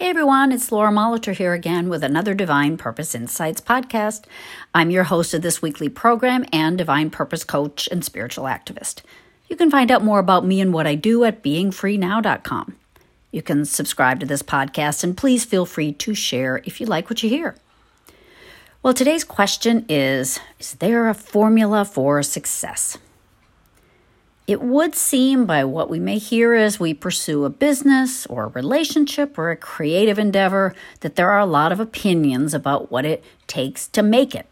Hey everyone, it's Laura Molitor here again with another Divine Purpose Insights podcast. I'm your host of this weekly program and Divine Purpose coach and spiritual activist. You can find out more about me and what I do at beingfreenow.com. You can subscribe to this podcast and please feel free to share if you like what you hear. Well, today's question is Is there a formula for success? It would seem, by what we may hear as we pursue a business or a relationship or a creative endeavor, that there are a lot of opinions about what it takes to make it,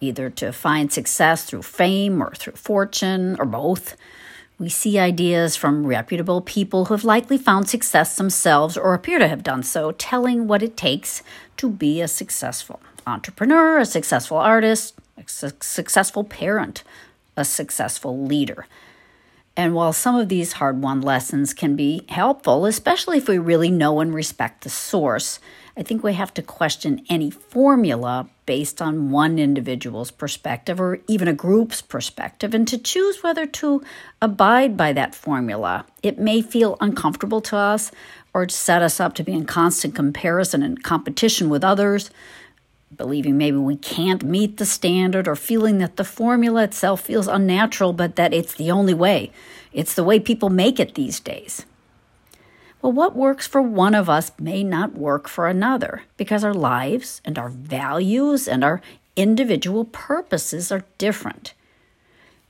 either to find success through fame or through fortune or both. We see ideas from reputable people who have likely found success themselves or appear to have done so, telling what it takes to be a successful entrepreneur, a successful artist, a su- successful parent, a successful leader. And while some of these hard won lessons can be helpful, especially if we really know and respect the source, I think we have to question any formula based on one individual's perspective or even a group's perspective and to choose whether to abide by that formula. It may feel uncomfortable to us or set us up to be in constant comparison and competition with others believing maybe we can't meet the standard or feeling that the formula itself feels unnatural, but that it's the only way. It's the way people make it these days. Well, what works for one of us may not work for another because our lives and our values and our individual purposes are different.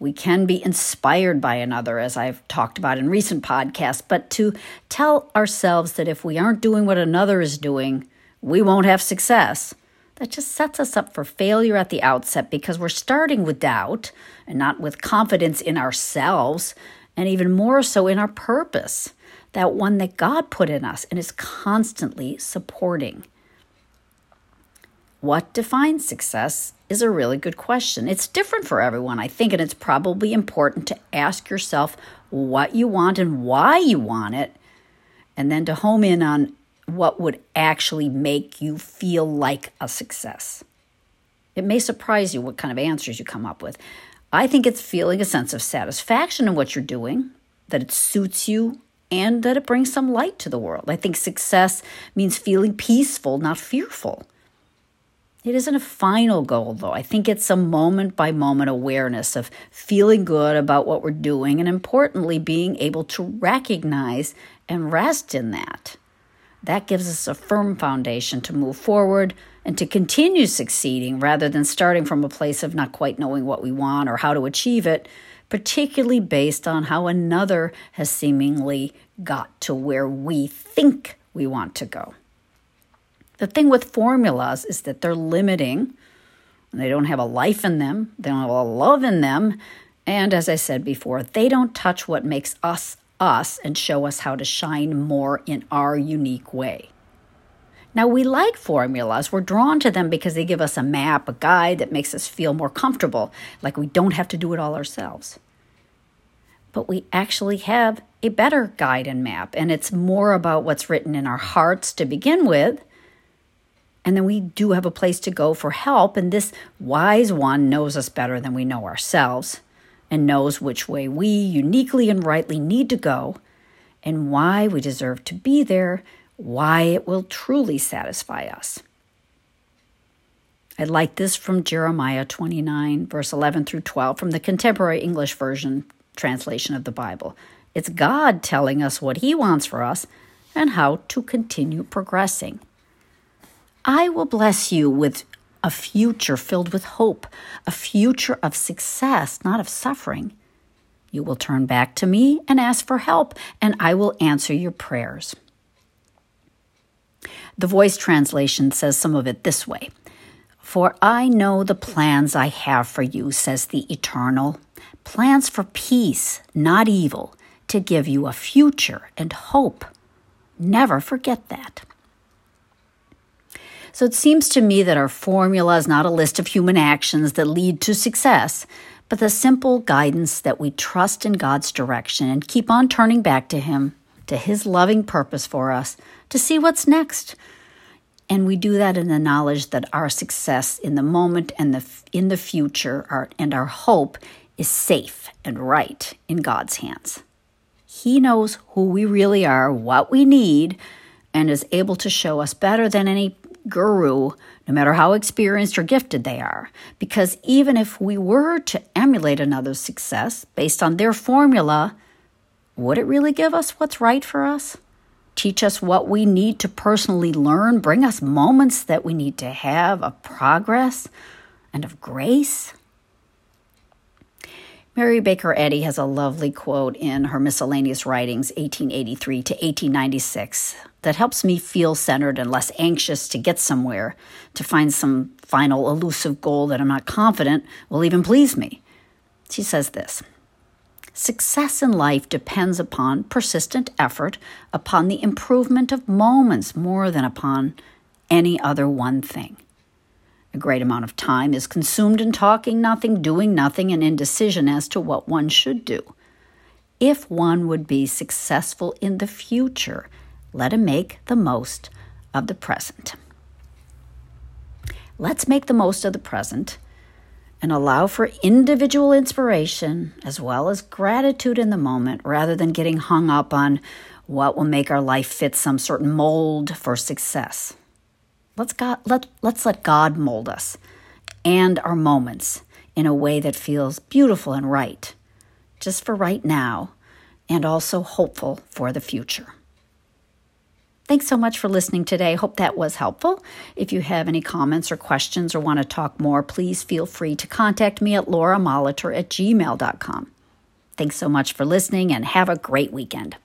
We can be inspired by another, as I've talked about in recent podcasts, but to tell ourselves that if we aren't doing what another is doing, we won't have success that just sets us up for failure at the outset because we're starting with doubt and not with confidence in ourselves, and even more so in our purpose, that one that God put in us and is constantly supporting. What defines success is a really good question. It's different for everyone, I think, and it's probably important to ask yourself what you want and why you want it, and then to home in on what would actually make you feel like a success. It may surprise you what kind of answers you come up with. I think it's feeling a sense of satisfaction in what you're doing, that it suits you, and that it brings some light to the world. I think success means feeling peaceful, not fearful. It isn't a final goal, though. I think it's a moment by moment awareness of feeling good about what we're doing, and importantly, being able to recognize and rest in that. That gives us a firm foundation to move forward and to continue succeeding rather than starting from a place of not quite knowing what we want or how to achieve it, particularly based on how another has seemingly got to where we think we want to go. The thing with formulas is that they're limiting. They don't have a life in them, they don't have a love in them. And as I said before, they don't touch what makes us us and show us how to shine more in our unique way. Now, we like formulas. We're drawn to them because they give us a map, a guide that makes us feel more comfortable, like we don't have to do it all ourselves. But we actually have a better guide and map, and it's more about what's written in our hearts to begin with. And then we do have a place to go for help, and this wise one knows us better than we know ourselves and knows which way we uniquely and rightly need to go, and why we deserve to be there, why it will truly satisfy us. I like this from Jeremiah 29, verse 11 through 12, from the Contemporary English Version translation of the Bible. It's God telling us what He wants for us and how to continue progressing. I will bless you with a future filled with hope, a future of success, not of suffering. You will turn back to me and ask for help, and I will answer your prayers. The voice translation says some of it this way For I know the plans I have for you, says the Eternal plans for peace, not evil, to give you a future and hope. Never forget that. So it seems to me that our formula is not a list of human actions that lead to success, but the simple guidance that we trust in God's direction and keep on turning back to Him, to His loving purpose for us, to see what's next. And we do that in the knowledge that our success in the moment and the, in the future our, and our hope is safe and right in God's hands. He knows who we really are, what we need, and is able to show us better than any guru, no matter how experienced or gifted they are. Because even if we were to emulate another's success based on their formula, would it really give us what's right for us? Teach us what we need to personally learn, bring us moments that we need to have of progress and of grace? Mary Baker Eddy has a lovely quote in her miscellaneous writings, 1883 to 1896, that helps me feel centered and less anxious to get somewhere, to find some final elusive goal that I'm not confident will even please me. She says this Success in life depends upon persistent effort, upon the improvement of moments more than upon any other one thing. A great amount of time is consumed in talking nothing, doing nothing, and indecision as to what one should do. If one would be successful in the future, let him make the most of the present. Let's make the most of the present and allow for individual inspiration as well as gratitude in the moment rather than getting hung up on what will make our life fit some certain mold for success. Let's, God, let, let's let God mold us and our moments in a way that feels beautiful and right, just for right now, and also hopeful for the future. Thanks so much for listening today. Hope that was helpful. If you have any comments or questions or want to talk more, please feel free to contact me at lauramolitor at gmail.com. Thanks so much for listening and have a great weekend.